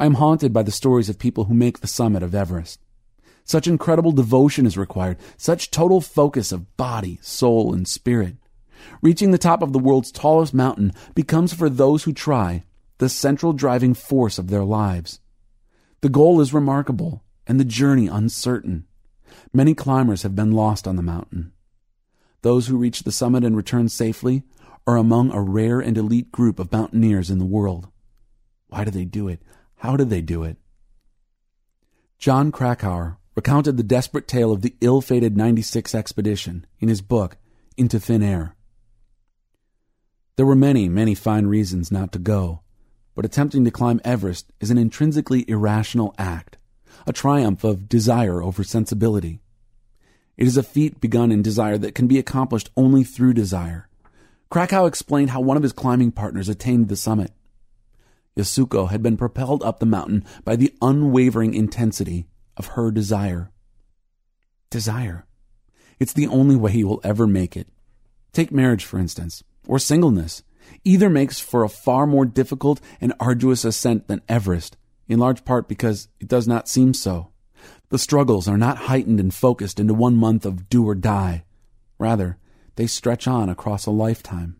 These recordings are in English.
I am haunted by the stories of people who make the summit of Everest. Such incredible devotion is required, such total focus of body, soul, and spirit. Reaching the top of the world's tallest mountain becomes for those who try the central driving force of their lives. The goal is remarkable and the journey uncertain. Many climbers have been lost on the mountain. Those who reach the summit and return safely are among a rare and elite group of mountaineers in the world. Why do they do it? How did they do it? John Krakauer recounted the desperate tale of the ill fated 96 expedition in his book, Into Thin Air. There were many, many fine reasons not to go, but attempting to climb Everest is an intrinsically irrational act, a triumph of desire over sensibility. It is a feat begun in desire that can be accomplished only through desire. Krakauer explained how one of his climbing partners attained the summit. Yasuko had been propelled up the mountain by the unwavering intensity of her desire. Desire. It's the only way you will ever make it. Take marriage, for instance, or singleness. Either makes for a far more difficult and arduous ascent than Everest, in large part because it does not seem so. The struggles are not heightened and focused into one month of do or die. Rather, they stretch on across a lifetime.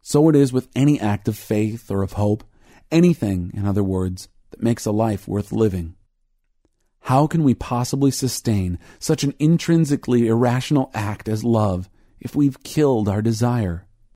So it is with any act of faith or of hope, anything, in other words, that makes a life worth living. How can we possibly sustain such an intrinsically irrational act as love if we've killed our desire?